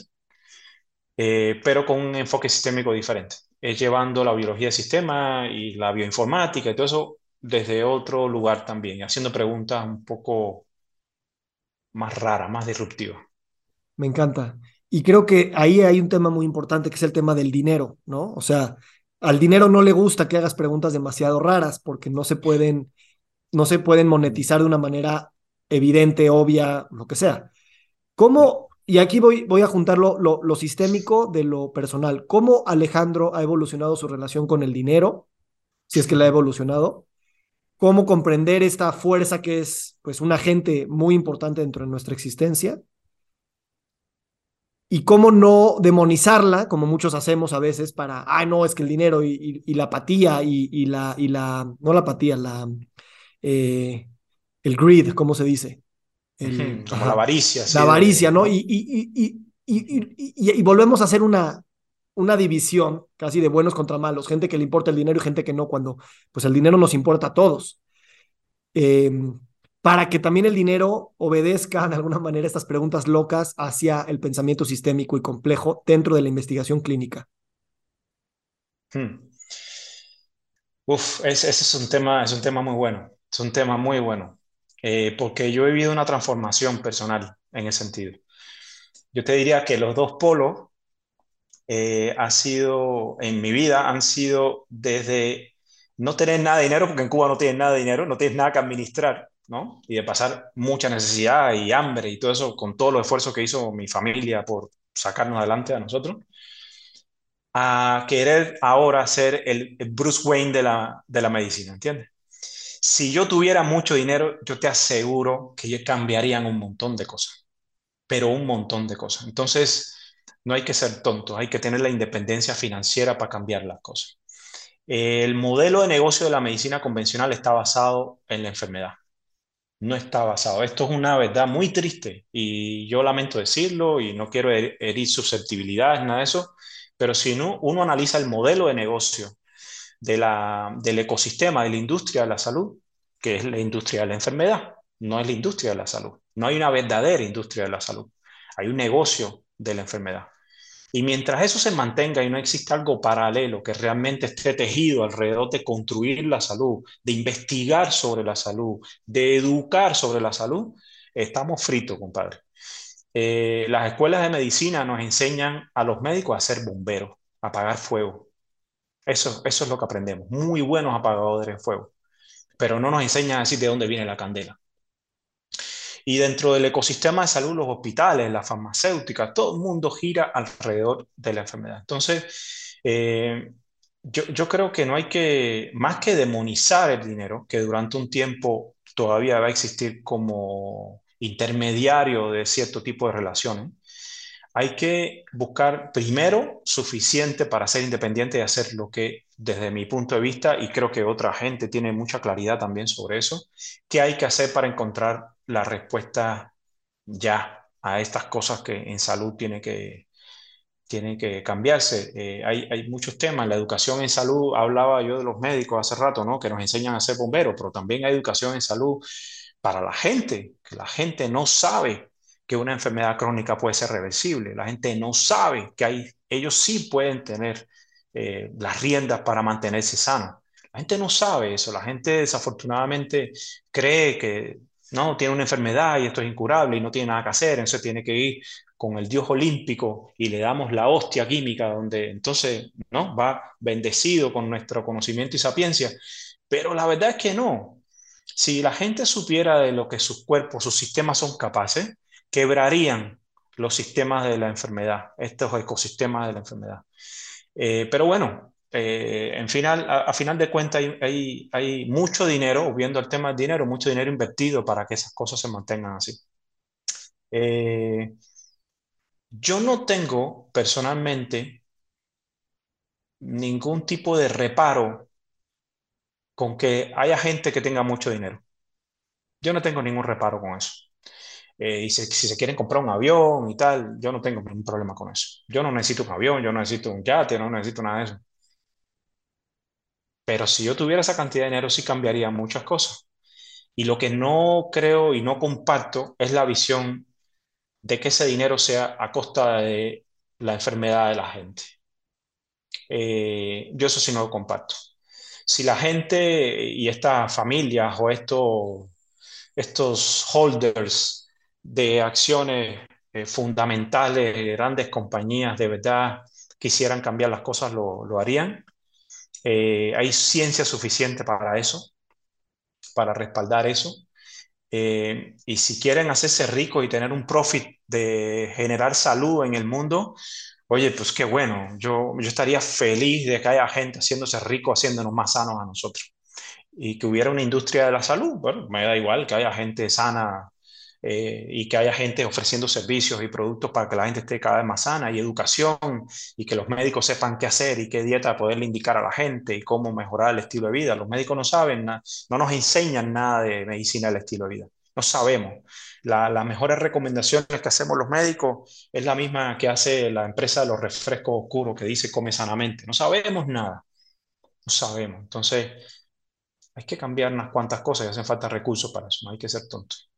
eh, pero con un enfoque sistémico diferente. Es llevando la biología del sistema y la bioinformática y todo eso desde otro lugar también, haciendo preguntas un poco más raras, más disruptivas. Me encanta. Y creo que ahí hay un tema muy importante que es el tema del dinero, ¿no? O sea, al dinero no le gusta que hagas preguntas demasiado raras porque no se pueden, no se pueden monetizar de una manera evidente, obvia, lo que sea. ¿Cómo, y aquí voy, voy a juntar lo, lo sistémico de lo personal, cómo Alejandro ha evolucionado su relación con el dinero, si es que la ha evolucionado, cómo comprender esta fuerza que es pues un agente muy importante dentro de nuestra existencia y cómo no demonizarla, como muchos hacemos a veces para, ay, no, es que el dinero y, la apatía y, la, y la, no la apatía, la, eh, el greed, ¿cómo se dice? como la avaricia. la avaricia, ¿no? Y, y, volvemos a hacer una, una división casi de buenos contra malos, gente que le importa el dinero y gente que no, cuando pues el dinero nos importa a todos. Em, para que también el dinero obedezca de alguna manera estas preguntas locas hacia el pensamiento sistémico y complejo dentro de la investigación clínica. Hmm. Uf, ese, es un tema, es un tema muy bueno, es un tema muy bueno, eh, porque yo he vivido una transformación personal en ese sentido. Yo te diría que los dos polos eh, ha sido, en mi vida, han sido desde no tener nada de dinero, porque en Cuba no tienes nada de dinero, no tienes nada que administrar, ¿no? Y de pasar mucha necesidad y hambre y todo eso, con todos los esfuerzos que hizo mi familia por sacarnos adelante a nosotros, a querer ahora ser el, Bruce Wayne de la, de la medicina, ¿entiendes? Si yo tuviera mucho dinero, yo te aseguro que cambiarían un montón de cosas, pero un montón de cosas. Entonces, no hay que ser tontos, hay que tener la independencia financiera para cambiar las cosas. El modelo de negocio de la medicina convencional está basado en la enfermedad. No está basado. Esto es una verdad muy triste y yo lamento decirlo y no quiero herir susceptibilidades, nada de eso, pero si no, uno analiza el modelo de negocio de la, del ecosistema de la industria de la salud, que es la industria de la enfermedad, no es la industria de la salud. No hay una verdadera industria de la salud. Hay un negocio de la enfermedad. Y mientras eso se mantenga y no exista algo paralelo que realmente esté tejido alrededor de construir la salud, de investigar sobre la salud, de educar sobre la salud, estamos fritos, compadre. Eh, las escuelas de medicina nos enseñan a los médicos a ser bomberos, a apagar fuego. Eso, eso es lo que aprendemos. Muy buenos apagadores de fuego. Pero no nos enseñan a decir de dónde viene la candela. Y dentro del ecosistema de salud, los hospitales, la farmacéutica, todo el mundo gira alrededor de la enfermedad. Entonces, eh, yo, yo, creo que no hay que, más que demonizar el dinero, que durante un tiempo todavía va a existir como intermediario de cierto tipo de relaciones, hay que buscar primero suficiente para ser independiente y hacer lo que desde mi punto de vista, y creo que otra gente tiene mucha claridad también sobre eso, qué hay que hacer para encontrar la respuesta ya a estas cosas que en salud tiene que, tiene que cambiarse. Eh, hay, hay, muchos temas. La educación en salud, hablaba yo de los médicos hace rato, ¿no? Que nos enseñan a ser bomberos, pero también hay educación en salud para la gente, que la gente no sabe que una enfermedad crónica puede ser reversible. La gente no sabe que hay, ellos sí pueden tener eh, las riendas para mantenerse sanos. La gente no sabe eso. La gente desafortunadamente cree que no, tiene una enfermedad y esto es incurable y no tiene nada que hacer, entonces tiene que ir con el dios olímpico y le damos la hostia química donde entonces, ¿no? Va bendecido con nuestro conocimiento y sapiencia. Pero la verdad es que no. Si la gente supiera de lo que sus cuerpos, sus sistemas son capaces, quebrarían los sistemas de la enfermedad, estos ecosistemas de la enfermedad. Eh, pero bueno, eh, en final, a, final de cuentas hay, hay, mucho dinero, viendo el tema del dinero, mucho dinero invertido para que esas cosas se mantengan así. Eh, yo no tengo personalmente ningún tipo de reparo con que haya gente que tenga mucho dinero. Yo no tengo ningún reparo con eso. Eh, y si, se quieren comprar un avión y tal, yo no tengo ningún problema con eso. Yo no necesito un avión, yo no necesito un yate, no necesito nada de eso. Pero si yo tuviera esa cantidad de dinero, sí cambiaría muchas cosas. Y lo que no creo y no comparto es la visión de que ese dinero sea a costa de la enfermedad de la gente. Eh, yo eso sí no lo comparto. Si la gente y estas familias o estos, estos holders de acciones eh, fundamentales, grandes compañías de verdad quisieran cambiar las cosas, lo, lo harían. Eh, hay ciencia suficiente para eso, para respaldar eso. Eh, y si quieren hacerse ricos y tener un profit de generar salud en el mundo, oye, pues qué bueno, yo, yo estaría feliz de que haya gente haciéndose rico, haciéndonos más sanos a nosotros. Y que hubiera una industria de la salud, bueno, me da igual que haya gente sana eh, y que haya gente ofreciendo servicios y productos para que la gente esté cada vez más sana y educación y que los médicos sepan qué hacer y qué dieta poderle indicar a la gente y cómo mejorar el estilo de vida. Los médicos no saben, no nos enseñan nada de medicina del estilo de vida. No sabemos. las mejores recomendaciones que hacemos los médicos es la misma que hace la empresa de los refrescos oscuros que dice come sanamente. No sabemos nada. No sabemos. Entonces, hay que cambiar unas cuantas cosas y hacen falta recursos para eso. No hay que ser tontos.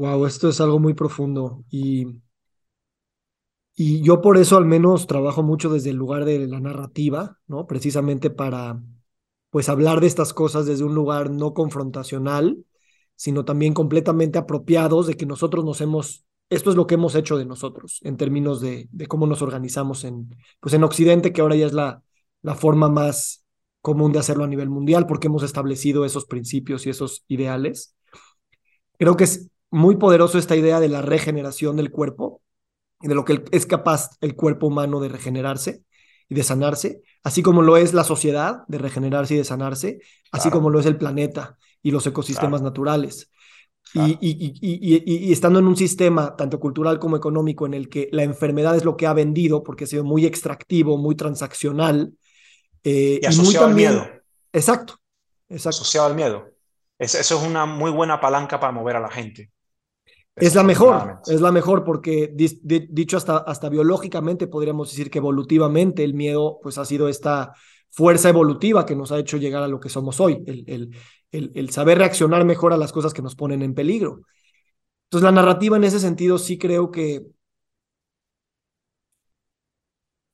Wow, esto es algo muy profundo y, y yo por eso al menos trabajo mucho desde el lugar de la narrativa, ¿no? Precisamente para pues hablar de estas cosas desde un lugar no confrontacional, sino también completamente apropiados de que nosotros nos hemos, esto es lo que hemos hecho de nosotros en términos de, de cómo nos organizamos en, pues en Occidente, que ahora ya es la, la forma más común de hacerlo a nivel mundial, porque hemos establecido esos principios y esos ideales. Creo que es muy poderoso esta idea de la regeneración del cuerpo y de lo que es capaz el cuerpo humano de regenerarse y de sanarse, así como lo es la sociedad de regenerarse y de sanarse, así como lo es el planeta y los ecosistemas naturales. Y, y, estando en un sistema tanto cultural como económico en el que la enfermedad es lo que ha vendido porque ha sido muy extractivo, muy transaccional. Eh, y asociado al miedo. Exacto, exacto. Asociado al miedo. eso es una muy buena palanca para mover a la gente. Es la mejor, es la mejor porque dicho hasta, hasta biológicamente podríamos decir que evolutivamente el miedo pues ha sido esta fuerza evolutiva que nos ha hecho llegar a lo que somos hoy, el, el, el, saber reaccionar mejor a las cosas que nos ponen en peligro. Entonces la narrativa en ese sentido sí creo que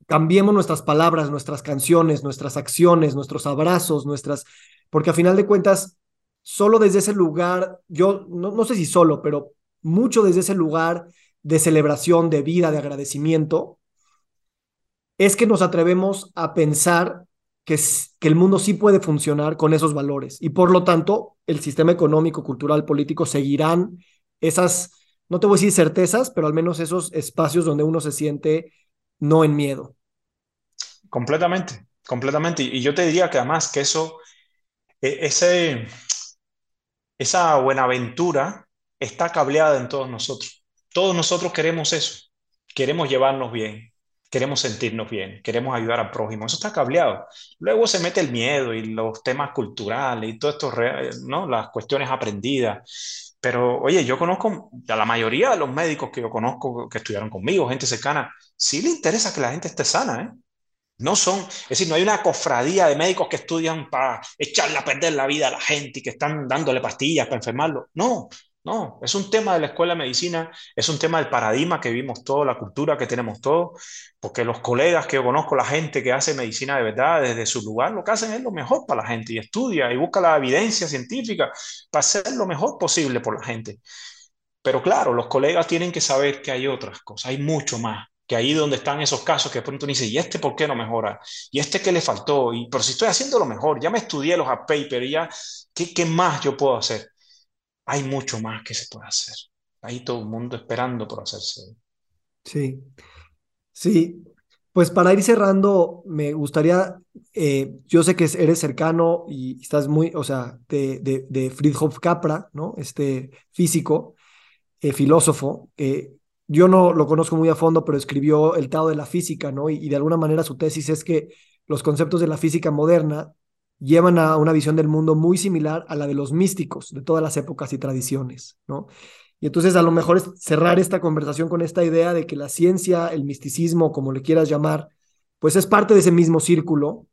cambiemos nuestras palabras, nuestras canciones, nuestras acciones, nuestros abrazos, nuestras, porque a final de cuentas, solo desde ese lugar, yo no, no sé si solo, pero mucho desde ese lugar de celebración, de vida, de agradecimiento, es que nos atrevemos a pensar que, el mundo sí puede funcionar con esos valores y por lo tanto el sistema económico, cultural, político seguirán esas, no te voy a decir certezas, pero al menos esos espacios donde uno se siente no en miedo. Completamente, completamente. Y yo te diría que además que eso, e, ese, esa buenaventura está cableada en todos nosotros. Todos nosotros queremos eso. Queremos llevarnos bien, queremos sentirnos bien, queremos ayudar al prójimo. Eso está cableado. Luego se mete el miedo y los temas culturales y todo esto, ¿no? Las cuestiones aprendidas. Pero, oye, yo conozco a la mayoría de los médicos que yo conozco, que estudiaron conmigo, gente cercana, sí le interesa que la gente esté sana, ¿eh? No son, es decir, no hay una cofradía de médicos que estudian para echarle a perder la vida a la gente y que están dándole pastillas para enfermarlo. No, No, es un tema de la escuela de medicina, es un tema del paradigma que vivimos todos, la cultura que tenemos todos, porque los colegas que yo conozco, la gente que hace medicina de verdad desde su lugar, lo que hacen es lo mejor para la gente y estudia y busca la evidencia científica para hacer lo mejor posible por la gente. Pero claro, los colegas tienen que saber que hay otras cosas, hay mucho más, que ahí donde están esos casos que de pronto dice, ¿y este por qué no mejora? ¿Y este qué le faltó? Y, pero si estoy haciendo lo mejor, ya me estudié los papers ya, ¿qué, ¿qué más yo puedo hacer? Hay mucho más que se puede hacer. Hay todo el mundo esperando por hacerse. Sí, sí. Pues para ir cerrando, me gustaría, eh, yo sé que eres cercano y estás muy, o sea, de, de, Friedhof Capra, ¿no? Este físico, eh, filósofo. yo no lo conozco muy a fondo, pero escribió El Tao de la Física, ¿no? y de alguna manera su tesis es que los conceptos de la física moderna llevan a una visión del mundo muy similar a la de los místicos de todas las épocas y tradiciones, ¿no? Y entonces a lo mejor es cerrar esta conversación con esta idea de que la ciencia, el misticismo, como le quieras llamar, pues es parte de ese mismo círculo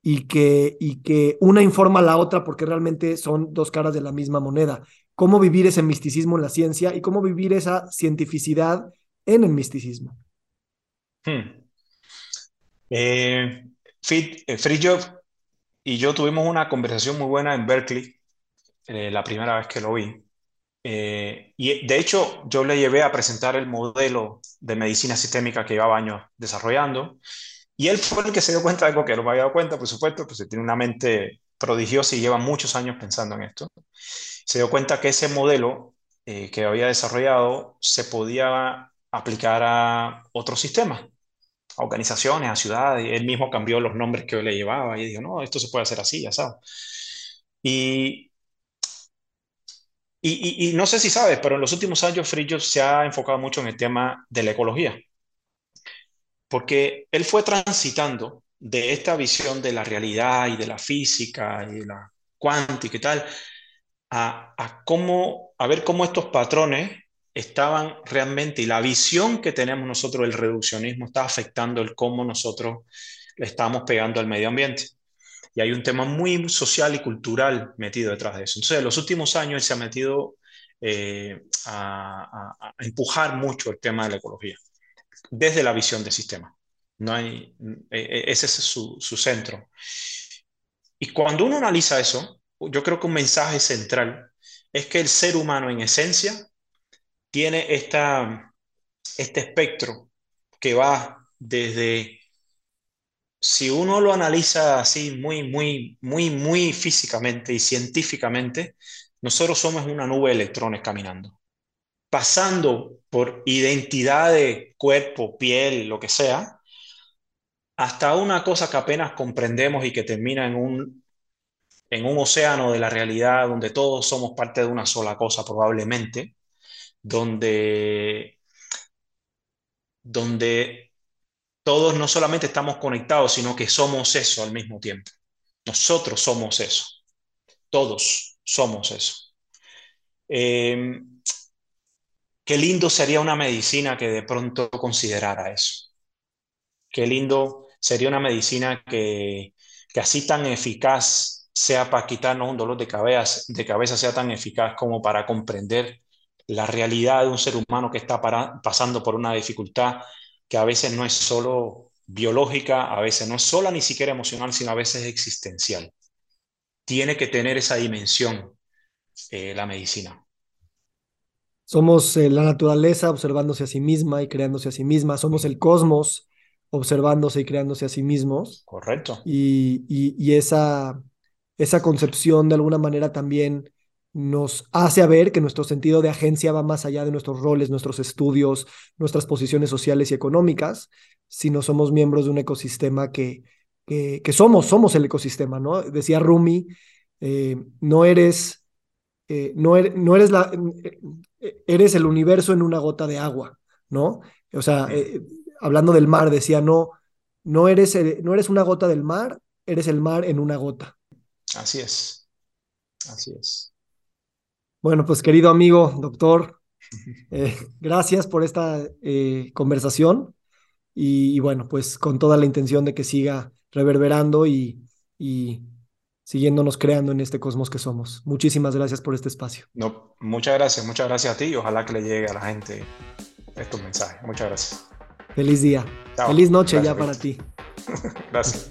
y que, y que una informa a la otra porque realmente son dos caras de la misma moneda. Cómo vivir ese misticismo en la ciencia y cómo vivir esa cientificidad en el misticismo. Hmm. Eh, eh y yo tuvimos una conversación muy buena en Berkeley, eh, la primera vez que lo vi. Eh, y de hecho, yo le llevé a presentar el modelo de medicina sistémica que llevaba años desarrollando. Y él fue el que se dio cuenta de algo que no me había dado cuenta, por supuesto, pues tiene una mente prodigiosa y lleva muchos años pensando en esto. Se dio cuenta que ese modelo eh, que había desarrollado se podía aplicar a otros sistemas a organizaciones, a ciudades, él mismo cambió los nombres que yo le llevaba y dijo, no, esto se puede hacer así, ya sabes. Y, y, y, no sé si sabes, pero en los últimos años Frillo se ha enfocado mucho en el tema de la ecología, porque él fue transitando de esta visión de la realidad y de la física y la cuántica y tal, a, a, cómo, a ver cómo estos patrones estaban realmente, y la visión que tenemos nosotros del reduccionismo está afectando el cómo nosotros le estamos pegando al medio ambiente. Y hay un tema muy social y cultural metido detrás de eso. Entonces, en los últimos años se ha metido eh, a, empujar mucho el tema de la ecología, desde la visión del sistema. No hay, e, e, ese es su, su centro. Y cuando uno analiza eso, yo creo que un mensaje central es que el ser humano en esencia tiene esta, este espectro que va desde, si uno lo analiza así muy, muy, muy, muy físicamente y científicamente, nosotros somos una nube de electrones caminando, pasando por identidad de cuerpo, piel, lo que sea, hasta una cosa que apenas comprendemos y que termina en un, en un océano de la realidad donde todos somos parte de una sola cosa probablemente, donde, donde todos no solamente estamos conectados, sino que somos eso al mismo tiempo. Nosotros somos eso. Todos somos eso. Em, qué lindo sería una medicina que de pronto considerara eso. Qué lindo sería una medicina que, que así tan eficaz sea para quitarnos un dolor de cabeza, de cabeza, sea tan eficaz como para comprender la realidad de un ser humano que está pasando por una dificultad que a veces no es solo biológica, a veces no es sola ni siquiera emocional, sino a veces existencial. Tiene que tener esa dimensión eh, la medicina. Somos eh, la naturaleza observándose a sí misma y creándose a sí misma. Somos el cosmos observándose y creándose a sí mismos. Correcto. Y, y esa, esa concepción de alguna manera también nos hace ver que nuestro sentido de agencia va más allá de nuestros roles, nuestros estudios, nuestras posiciones sociales y económicas, sino somos miembros de un ecosistema que, que, somos, somos el ecosistema, ¿no? Decía Rumi, eh, no eres, eh, no, er, no, eres la, eh, eres el universo en una gota de agua, ¿no? O sea, hablando del mar, decía, no, no eres, no eres una gota del mar, eres el mar en una gota. Así es, así es. Bueno, pues querido amigo, doctor, eh, gracias por esta eh, conversación y, bueno, pues con toda la intención de que siga reverberando y, y, siguiéndonos creando en este cosmos que somos. Muchísimas gracias por este espacio. No, muchas gracias, muchas gracias a ti y ojalá que le llegue a la gente estos mensajes. Muchas gracias. Feliz día. Feliz noche ya para ti. gracias.